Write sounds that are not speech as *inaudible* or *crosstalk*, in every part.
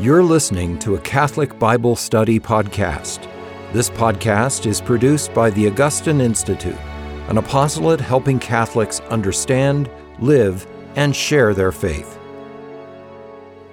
You're listening to a Catholic Bible Study podcast. This podcast is produced by the Augustine Institute, an apostolate helping Catholics understand, live, and share their faith.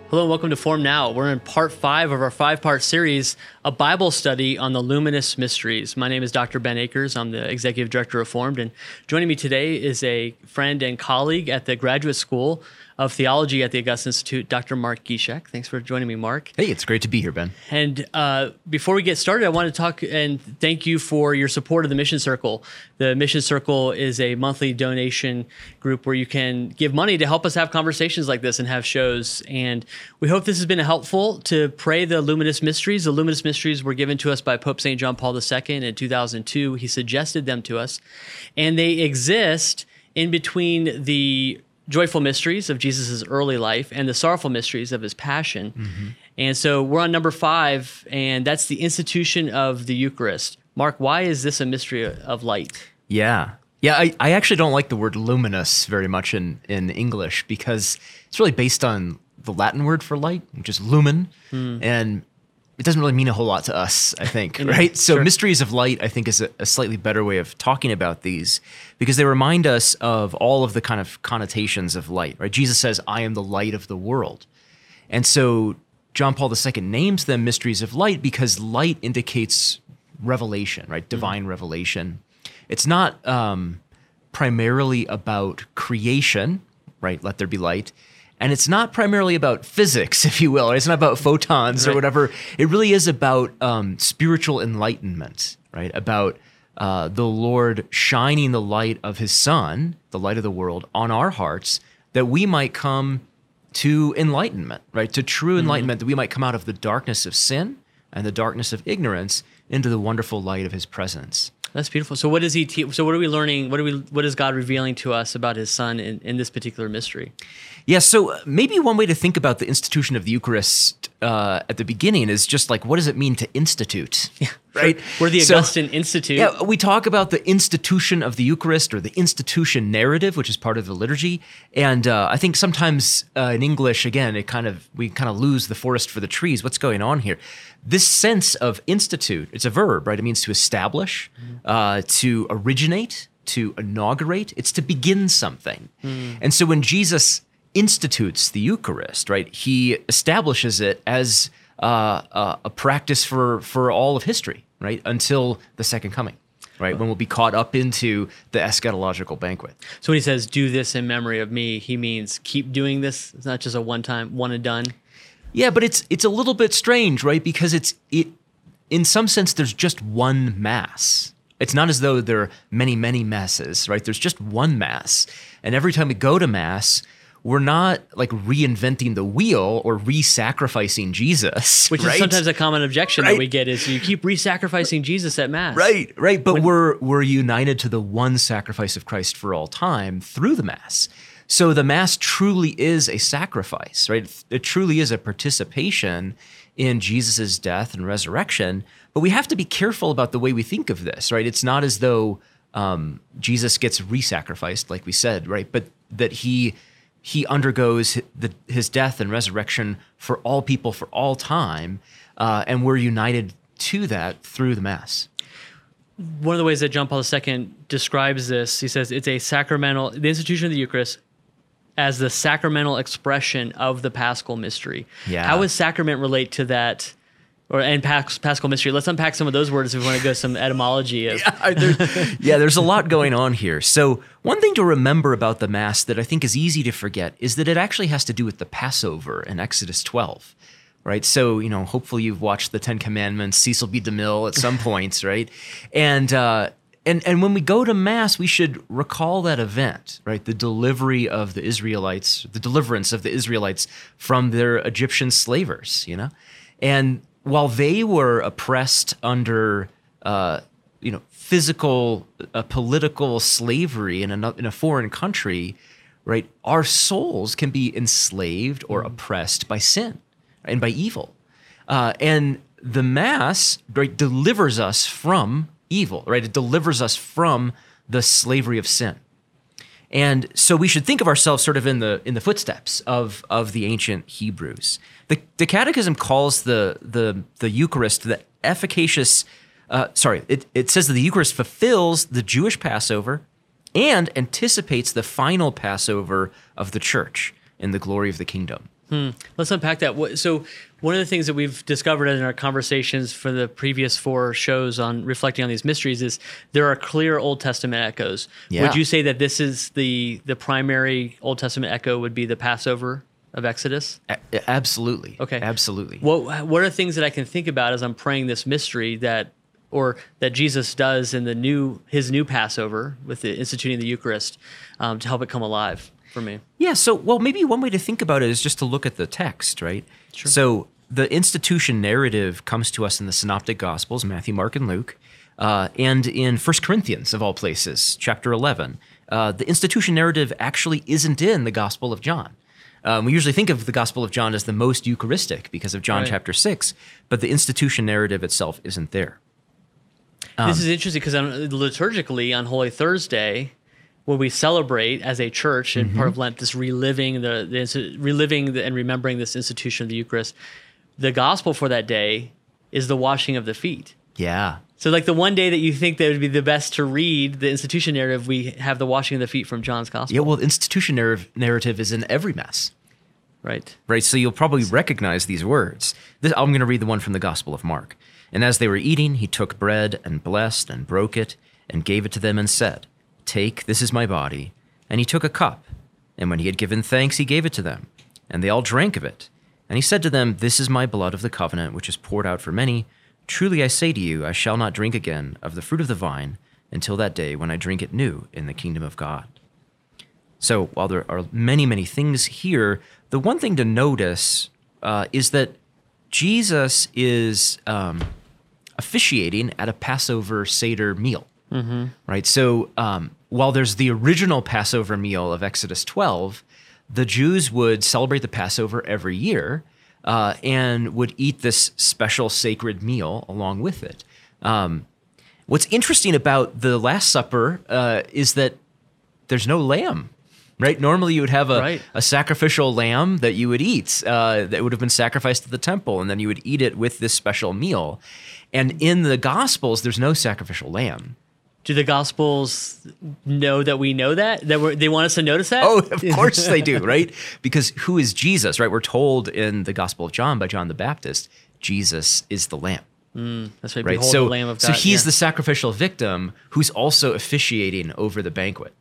Hello and welcome to Formed Now. We're in part five of our five part series, a Bible study on the luminous mysteries. My name is Dr. Ben Akers. I'm the executive director of Formed. And joining me today is a friend and colleague at the graduate school of theology at the Augustine Institute, Dr. Mark Giszczak. Thanks for joining me, Mark. Hey, it's great to be here, Ben. And uh, before we get started, I want to talk and thank you for your support of the Mission Circle. The Mission Circle is a monthly donation group where you can give money to help us have conversations like this and have shows. And we hope this has been helpful to pray the luminous mysteries. The luminous mysteries were given to us by Pope St. John Paul II in 2002. He suggested them to us, and they exist in between the joyful mysteries of Jesus' early life and the sorrowful mysteries of his passion. Mm-hmm. And so we're on number five, and that's the institution of the Eucharist. Mark, why is this a mystery of light? Yeah. Yeah, I, I actually don't like the word luminous very much in, in English because it's really based on the Latin word for light, which is lumen. Mm. And it doesn't really mean a whole lot to us, I think, *laughs* right? So, sure. mysteries of light, I think, is a, a, slightly better way of talking about these because they remind us of all of the kind of connotations of light, right? Jesus says, I am the light of the world. And so, John Paul II names them mysteries of light because light indicates revelation, right? Divine mm-hmm. revelation. It's not um, primarily about creation, right? Let there be light and it's not primarily about physics, *laughs* if you will. It's not about photons right. or whatever. It really is about um, spiritual enlightenment, right? About uh, the Lord shining the light of His Son, the light of the world, on our hearts, that we might come to enlightenment, right? To true mm-hmm. enlightenment, mm-hmm. that we might come out of the darkness of sin and the darkness of ignorance into the wonderful light of His presence. That's beautiful. So what is he? Te- so what are we learning? What are we? What is God revealing to us about His Son in, in this particular mystery? Yeah. So maybe one way to think about the institution of the Eucharist uh, at the beginning is just like, what does it mean to institute? *laughs* Yeah. Right. We're the Augustine so, Institute. Yeah. We talk about the institution of the Eucharist or the institution narrative, which is part of the liturgy, and uh, I think sometimes uh, in English, again, it kind of we kind of lose the forest for the trees. What's going on here? This sense of institute, it's a verb, right? It means to establish, mm. uh, to originate, to inaugurate. It's to begin something. Mm. And so when Jesus institutes the Eucharist, right, he establishes it as uh, uh, a practice for for all of history, right, until the second coming right? When we'll be caught up into the eschatological banquet. So when he says, do this in memory of me, he means keep doing this. It's not just a one time, one and done. Yeah, but it's it's a little bit strange, right? Because it's it in some sense there's just one mass. It's not as though there are many, many masses, right? There's just one mass. And every time we go to mass, we're not like reinventing the wheel or re-sacrificing Jesus, *laughs* which right? is sometimes a common objection right? that we get is you keep re-sacrificing Jesus at mass. Right, right, but when, we're we're united to the one sacrifice of Christ for all time through the mass. So the Mass truly is a sacrifice, right? It truly is a participation in Jesus' death and resurrection. But we have to be careful about the way we think of this, right? It's not as though um, Jesus gets re-sacrificed, like we said, right? But that he he undergoes the, his death and resurrection for all people for all time, uh, and we're united to that through the Mass one of the ways that John Paul II describes this, he says it's a sacramental, the institution of the Eucharist as the sacramental expression of the Paschal mystery. Yeah. How does sacrament relate to that? Or and Paschal mystery. Let's unpack some of those words if we want to go some etymology. Of. *laughs* yeah, there, *laughs* yeah, there's a lot going on here. So one thing to remember about the Mass that I think is easy to forget is that it actually has to do with the Passover in Exodus 12 right? So, you know, hopefully you've watched the Ten Commandments, Cecil B. DeMille at some *laughs* points, right? And uh, and and when we go to mass we should recall that event right? The delivery of the israelites the deliverance of the israelites from their egyptian slavers you know? And while they were oppressed under uh, you know physical uh, political slavery in a, in a foreign country right our souls can be enslaved or mm. oppressed by sin and by evil. Uh, and the mass right delivers us from evil, right? It delivers us from the slavery of sin. And so we should think of ourselves sort of in the in the footsteps of of the ancient Hebrews. The, the Catechism calls the the the Eucharist the efficacious. Uh, sorry, it, it says that the Eucharist fulfills the Jewish Passover and anticipates the final Passover of the church in the glory of the kingdom. Hmm. Let's unpack that. So, one of the things that we've discovered in our conversations for the previous four shows on reflecting on these mysteries is there are clear Old Testament echoes. Yeah. Would you say that this is the the primary Old Testament echo would be the Passover of Exodus? A- absolutely. Okay. Absolutely. What What are things that I can think about as I'm praying this mystery that or that Jesus does in the new his new Passover with the instituting the Eucharist um, to help it come alive for me? Yeah. So, well, maybe one way to think about it is just to look at the text, right? Sure. So, the institution narrative comes to us in the Synoptic Gospels, Matthew, Mark, and Luke, uh, and in First Corinthians, of all places, chapter 11. Uh, the institution narrative actually isn't in the Gospel of John. Um, we usually think of the Gospel of John as the most Eucharistic because of John Right. chapter 6, but the institution narrative itself isn't there. Um, this is interesting because liturgically on Holy Thursday, when we celebrate as a church and Mm-hmm. part of Lent, this reliving the, the reliving the, and remembering this institution of the Eucharist, the gospel for that day is the washing of the feet. Yeah. So, like the one day that you think that would be the best to read the institution narrative, we have the washing of the feet from John's gospel. Yeah, well, institution narrative, narrative is in every Mass. Right. right? So you'll probably recognize these words. This, I'm going to read the one from the Gospel of Mark. And as they were eating, he took bread and blessed and broke it and gave it to them and said, Take, this is my body. And he took a cup. And when he had given thanks, he gave it to them. And they all drank of it. And he said to them, This is my blood of the covenant, which is poured out for many. Truly I say to you, I shall not drink again of the fruit of the vine until that day when I drink it new in the kingdom of God. So while there are many, many things here, the one thing to notice uh, is that Jesus is um, officiating at a Passover Seder meal. Right? So um, while there's the original Passover meal of Exodus 12, the Jews would celebrate the Passover every year uh, and would eat this special sacred meal along with it. Um, what's interesting about the Last Supper uh, is that there's no lamb. Right. Normally, you would have a, Right. a sacrificial lamb that you would eat uh, that would have been sacrificed to the temple, and then you would eat it with this special meal. And in the Gospels, there's no sacrificial lamb. Do the Gospels know that we know that? That we're, they want us to notice that? Oh, of course they do, *laughs* right? Because who is Jesus, right? We're told in the Gospel of John by John the Baptist, Jesus is the lamb. That's right. Right. Behold so, the Lamb of God. so he's yeah. the sacrificial victim who's also officiating over the banquet.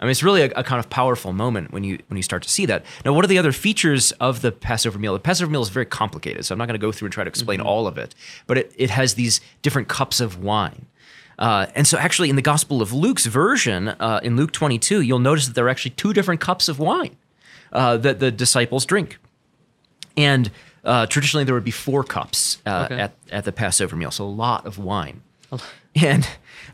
I mean, it's really a, a kind of powerful moment when you when you start to see that. Now, what are the other features of the Passover meal? The Passover meal is very complicated, so I'm not going to go through and try to explain Mm-hmm. all of it. But it, it has these different cups of wine. Uh, and so, actually, in the Gospel of Luke's version, uh, in Luke 22, you'll notice that there are actually two different cups of wine uh, that the disciples drink. And uh, traditionally, there would be four cups uh, Okay. at, at the Passover meal, so a lot of wine. *laughs* And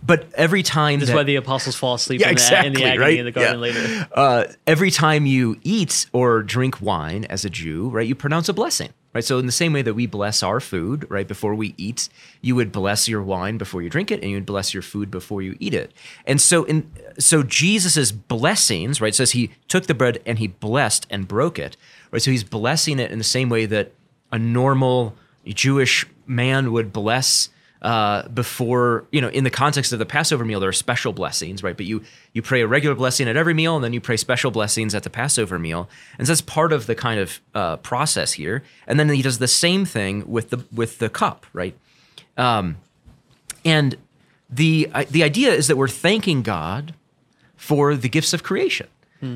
but every time That's that, why the apostles fall asleep Yeah, in, the, in the agony right? in the garden Yeah. later. uh, every time you eat or drink wine as a Jew, right, you pronounce a blessing, right? So in the same way that we bless our food, right, before we eat, you would bless your wine before you drink it, and you would bless your food before you eat it. And so in so Jesus's blessings, right, says he took the bread and he blessed and broke it, right? So he's blessing it in the same way that a normal Jewish man would bless uh, before you know in the context of the passover meal there are special blessings right? But you you pray a regular blessing at every meal and then you pray special blessings at the passover meal. And so that's part of the kind of uh, process here. And then he does the same thing with the with the cup right? Um, and the the idea is that we're thanking god for the gifts of creation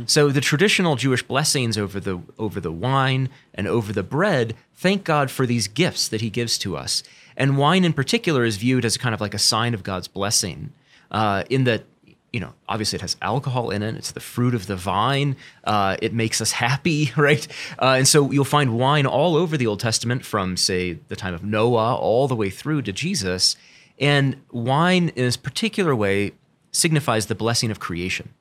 so the traditional Jewish blessings over the over the wine and over the bread thank God for these gifts that He gives to us. And wine in particular is viewed as kind of like a sign of God's blessing, uh, in that you know obviously it has alcohol in it. It's the fruit of the vine. Uh, it makes us happy, *laughs* right? Uh, and so you'll find wine all over the Old Testament, from say the time of Noah all the way through to Jesus. And wine in this particular way signifies the blessing of creation.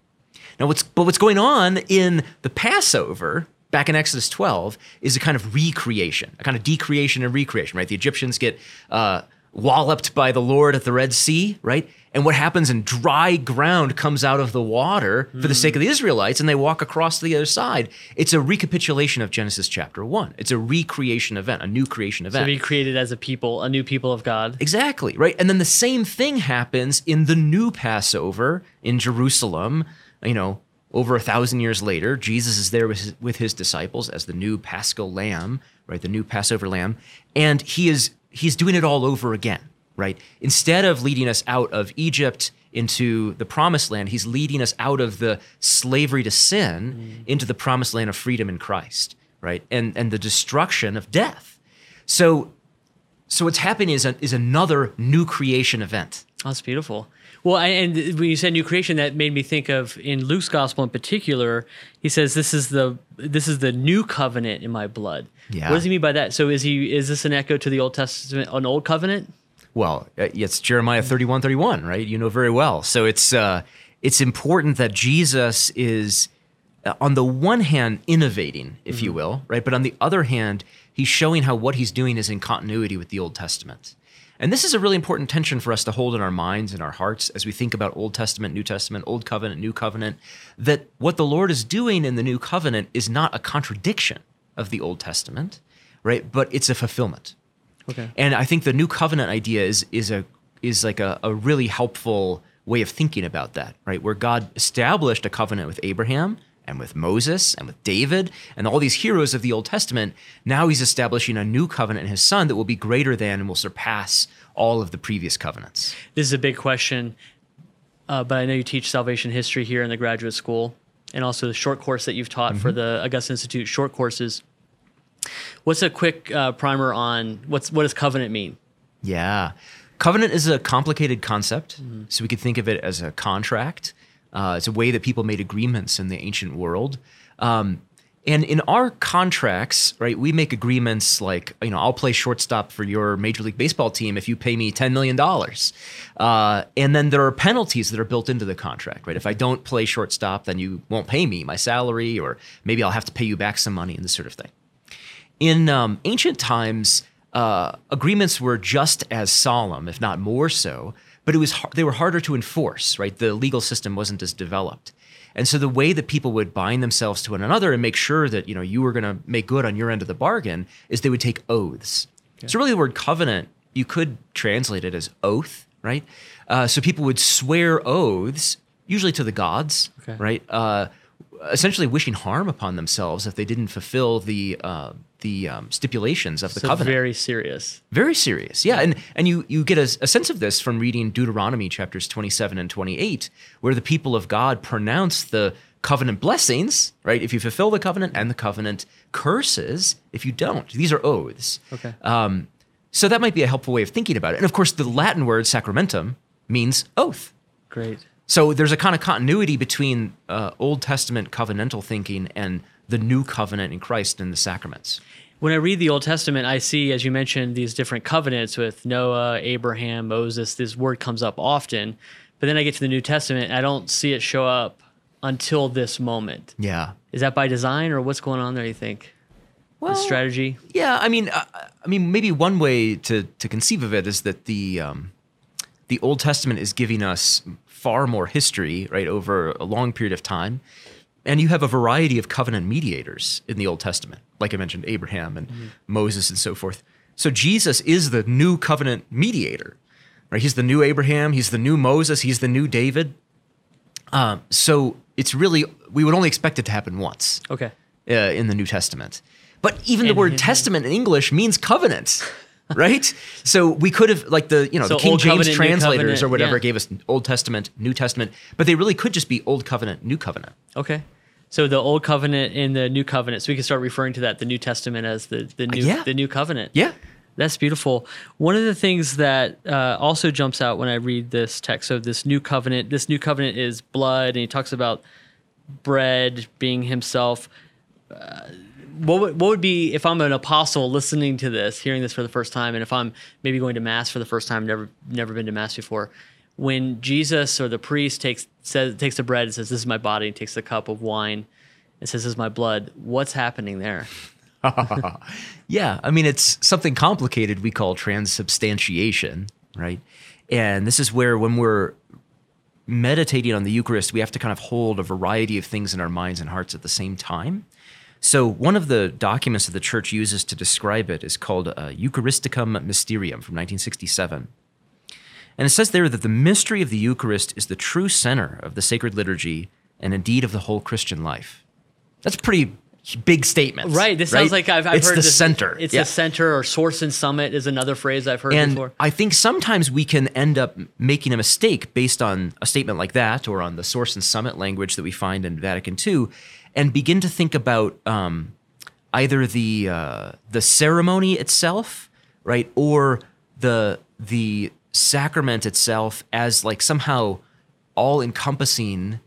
Now, what's but what's going on in the Passover back in Exodus 12 is a kind of recreation, a kind of decreation and recreation, right? The Egyptians get uh, walloped by the Lord at the Red Sea, right? And what happens and dry ground comes out of the water for the sake of the hmm. Israelites and they walk across to the other side. It's a recapitulation of Genesis chapter 1. It's a recreation event, a new creation event. be created as a people, a new people of God. Exactly, right? And then the same thing happens in the new Passover in Jerusalem, you know, over a thousand years later. Jesus is there with his, with his disciples as the new paschal lamb, right? The new Passover lamb. And he is he's doing it all over again, right? Instead of leading us out of Egypt into the promised land, he's leading us out of the slavery to sin mm. into the promised land of freedom in Christ, right? And and the destruction of death. So so what's happening is, a, is another new creation event. Oh, that's beautiful. Well, I, and when you said new creation, that made me think of in Luke's gospel in particular. He says, "This is the this is the new covenant in my blood." Yeah. What does he mean by that? So is he is this an echo to the Old Testament, an old covenant? Well, uh, it's Jeremiah 31, 31, right? You know very well. So it's uh, it's important that Jesus is, uh, on the one hand, innovating, if you will, right? But on the other hand, he's showing how what he's doing is in continuity with the Old Testament. And this is a really important tension for us to hold in our minds and our hearts as we think about Old Testament, New Testament, Old Covenant, New Covenant, that what the Lord is doing in the New Covenant is not a contradiction of the Old Testament, right? But it's a fulfillment. Okay. And I think the new covenant idea is is a is like a, a really helpful way of thinking about that, right? Where God established a covenant with Abraham and with Moses and with David and all these heroes of the Old Testament. Now he's establishing a new covenant in his son that will be greater than and will surpass all of the previous covenants. This is a big question, uh, but I know you teach salvation history here in the graduate school, and also the short course that you've taught for the Augustine Institute short courses. What's a quick uh, primer on what's what does covenant mean? Yeah. Covenant is a complicated concept. So we could think of it as a contract. Uh, it's a way that people made agreements in the ancient world. Um, and in our contracts, right, we make agreements like, you know, I'll play shortstop for your Major League Baseball team if you pay me $10 million. Uh, and then there are penalties that are built into the contract, right? If I don't play shortstop, then you won't pay me my salary, or maybe I'll have to pay you back some money and this sort of thing. In um, ancient times, uh, agreements were just as solemn, if not more so, but it was they were harder to enforce. Right, the legal system wasn't as developed, and so the way that people would bind themselves to one another and make sure that you know you were going to make good on your end of the bargain is they would take oaths. So really, the word covenant you could translate it as oath, right? Uh, so people would swear oaths, usually to the gods, Okay. right? Uh, essentially wishing harm upon themselves if they didn't fulfill the uh, the um, stipulations of the So covenant. very serious. Very serious, yeah, and and you you get a, a sense of this from reading Deuteronomy chapters twenty seven and twenty eight, where the people of God pronounce the covenant blessings, right? If you fulfill the covenant, and the covenant curses if you don't. These are oaths. Okay. Um, so that might be a helpful way of thinking about it. And of course, the Latin word sacramentum means oath. Great. So there's a kind of continuity between uh, Old Testament covenantal thinking and the new covenant in Christ and the sacraments. When I read the Old Testament, I see, as you mentioned, these different covenants with Noah, Abraham, Moses. This word comes up often. But then I get to the New Testament, I don't see it show up until this moment. Yeah. Is that by design or what's going on there, you think? Well, the strategy? Yeah, I mean, uh, I mean, maybe one way to to conceive of it is that the um, the Old Testament is giving us far more history, right, over a long period of time, and you have a variety of covenant mediators in the Old Testament, like I mentioned, Abraham and Moses and so forth. So Jesus is the new covenant mediator, right? He's the new Abraham, he's the new Moses, he's the new David. Um, so it's really we would only expect it to happen once Okay. uh, in the New Testament. But even the And- word testament in English means covenant, right? so we could have like the you know So the King Old James Covenant, translators or whatever yeah. gave us Old Testament, New Testament, but they really could just be Old Covenant, New Covenant. Okay. So the old covenant and the new covenant. So we can start referring to that, the New Testament, as the, the new yeah. the new covenant. Yeah. That's beautiful. One of the things that uh, also jumps out when I read this text, so this new covenant, this new covenant is blood, and he talks about bread being himself. Uh, what would, what would be if I'm an apostle listening to this, hearing this for the first time, and if I'm maybe going to mass for the first time, never never been to mass before, when Jesus or the priest takes says takes the bread and says, "This is my body," and takes the cup of wine and says, "This is my blood." What's happening there? *laughs* Yeah, I mean, it's something complicated we call transubstantiation, right? And this is where, when we're meditating on the Eucharist, we have to kind of hold a variety of things in our minds and hearts at the same time. So, one of the documents that the church uses to describe it is called uh, Eucharisticum Mysterium from 1967. And it says there that the mystery of the Eucharist is the true center of the sacred liturgy and indeed of the whole Christian life. That's a pretty big statement. Right. This sounds like I've, I've it's heard the this- center. It's Yeah. the center or source and summit is another phrase I've heard And before. I think sometimes we can end up making a mistake based on a statement like that or on the source and summit language that we find in Vatican II and begin to think about um, either the uh, the ceremony itself, right, or the the sacrament itself as like somehow all encompassing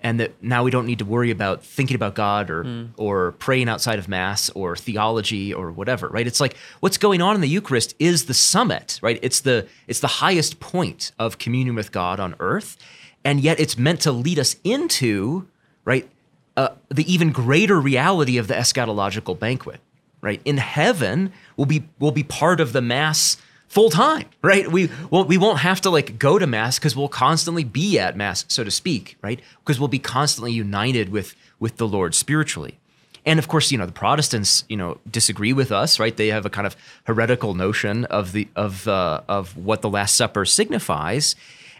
and that now we don't need to worry about thinking about God or Hmm. or praying outside of mass or theology or whatever, right? It's like what's going on in the Eucharist is the summit, right? It's the it's the highest point of communion with God on earth, and yet it's meant to lead us into, right, uh, the even greater reality of the eschatological banquet, right? In heaven, we'll be we'll be part of the mass full time, right? We won't we won't have to like go to mass because we'll constantly be at mass, so to speak, right? Because we'll be constantly united with with the Lord spiritually. And of course, you know the Protestants, you know, disagree with us, right? They have a kind of heretical notion of the of uh, of what the Last Supper signifies,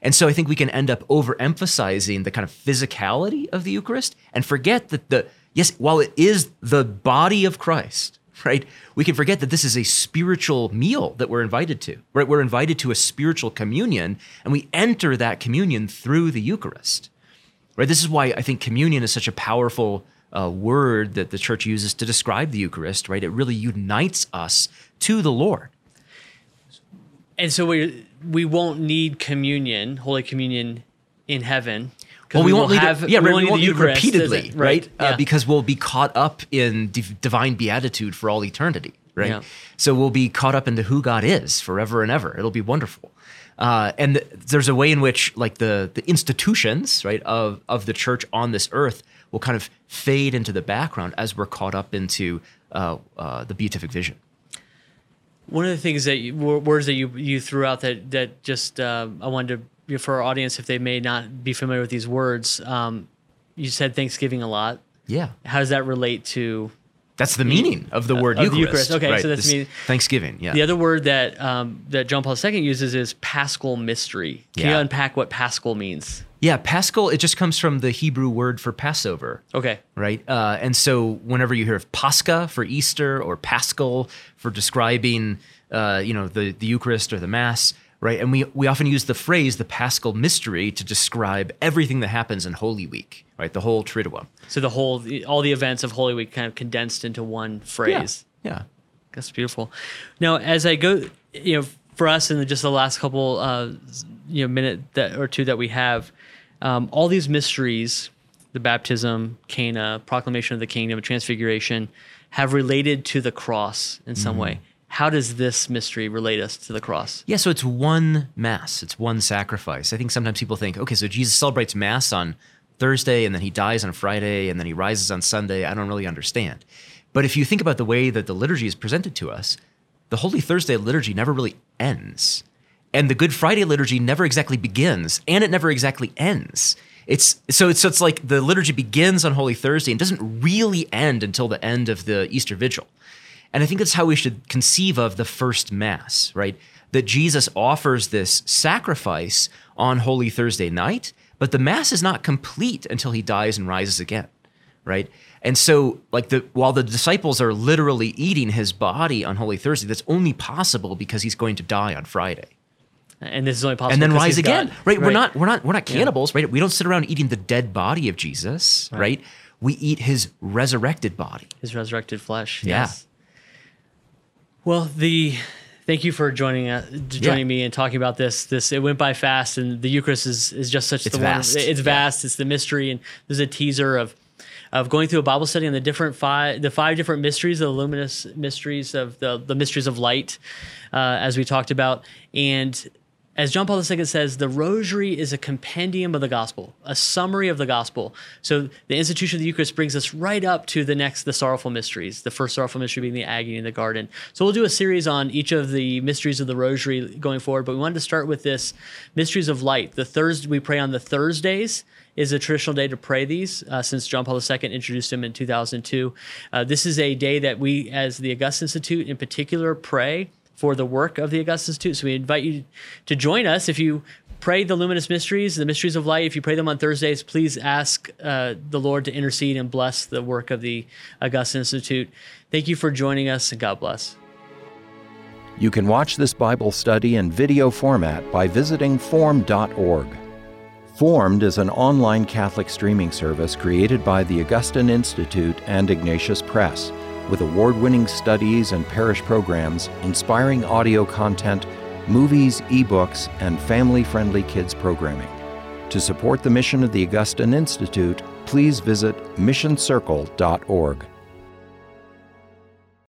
and so I think we can end up overemphasizing the kind of physicality of the Eucharist and forget that the yes, while it is the body of Christ, right? We can forget that this is a spiritual meal that we're invited to. Right? We're invited to a spiritual communion, and we enter that communion through the Eucharist. Right? This is why I think communion is such a powerful uh, word that the church uses to describe the Eucharist. Right? It really unites us to the Lord. and so we we won't need communion, Holy Communion, in heaven. Well, we, won't will need have it. Yeah, we right, won't we won't need it repeatedly, it? right? Uh, Yeah. because we'll be caught up in div- divine beatitude for all eternity, right? Yeah. So we'll be caught up into who God is forever and ever. It'll be wonderful. Uh, and th- there's a way in which, like the the institutions, right, of of the church on this earth will kind of fade into the background as we're caught up into uh, uh, the beatific vision. One of the things that you, words that you you threw out that that just uh, I wanted to for our audience if they may not be familiar with these words. Um, you said Thanksgiving a lot. Yeah, How does that relate to that's the meaning of the word of the Eucharist. Eucharist. Okay, right, so that's mean- Thanksgiving. Yeah, the other word that um, that John Paul II uses is Paschal mystery? Can you unpack what Paschal means? Yeah. Paschal. It just comes from the Hebrew word for Passover. Okay. right? Uh, and so whenever you hear of Pascha for Easter or Paschal for describing, uh, you know, the, the Eucharist or the Mass, right? And we, we often use the phrase the Paschal mystery to describe everything that happens in Holy Week, right? The whole Triduum. So the whole all the events of Holy Week kind of condensed into one phrase. Yeah. yeah. That's beautiful. Now, as I go, you know, for us in just the last couple, uh, you know, minute that or two that we have, um, all these mysteries, the baptism, Cana, proclamation of the kingdom, transfiguration, have related to the cross in some way. How does this mystery relate us to the cross? Yeah, so it's one mass, it's one sacrifice. I think sometimes people think, okay, so Jesus celebrates mass on Thursday and then he dies on Friday and then he rises on Sunday. I don't really understand. But if you think about the way that the liturgy is presented to us, the Holy Thursday liturgy never really ends. And the Good Friday liturgy never exactly begins and it never exactly ends. It's so it's so it's like the liturgy begins on Holy Thursday and doesn't really end until the end of the Easter Vigil. And I think that's how we should conceive of the first Mass, right? That Jesus offers this sacrifice on Holy Thursday night, but the Mass is not complete until he dies and rises again, right? And so, like the while the disciples are literally eating his body on Holy Thursday, that's only possible because he's going to die on Friday And this is only possible. and then rise again. God. Right? We're not we're not we're not cannibals, right? We don't sit around eating the dead body of Jesus, right? We eat his resurrected body. his resurrected flesh. Yeah. Yes. Well, the thank you for joining uh, joining me and talking about this. This it went by fast, and the Eucharist is is just such It's the vast. one. It's Yeah. vast. It's the mystery, and there's a teaser of of going through a Bible study on the different five the five different mysteries, the luminous mysteries of the the mysteries of light, uh, as we talked about, and as John Paul II says, the rosary is a compendium of the gospel, a summary of the gospel. So the institution of the Eucharist brings us right up to the next, the sorrowful mysteries, the first sorrowful mystery being the agony in the garden. So we'll do a series on each of the mysteries of the rosary going forward, but we wanted to start with this mysteries of light. The Thursday, we pray on the Thursdays is a traditional day to pray these uh, since John Paul II introduced them in 2002. Uh, this is a day that we, as the Augustine Institute in particular, pray for the work of the Augustine Institute. So we invite you to join us if you pray the luminous mysteries, the mysteries of light. If you pray them on Thursdays, please ask uh, the Lord to intercede and bless the work of the Augustine Institute. Thank you for joining us, and God bless. You can watch this Bible study in video format by visiting formed.org. Formed is an online Catholic streaming service created by the Augustine Institute and Ignatius Press with award winning studies and parish programs, inspiring audio content, movies, ebooks, and family friendly kids programming. To support the mission of the Augustine Institute, please visit missioncircle.org.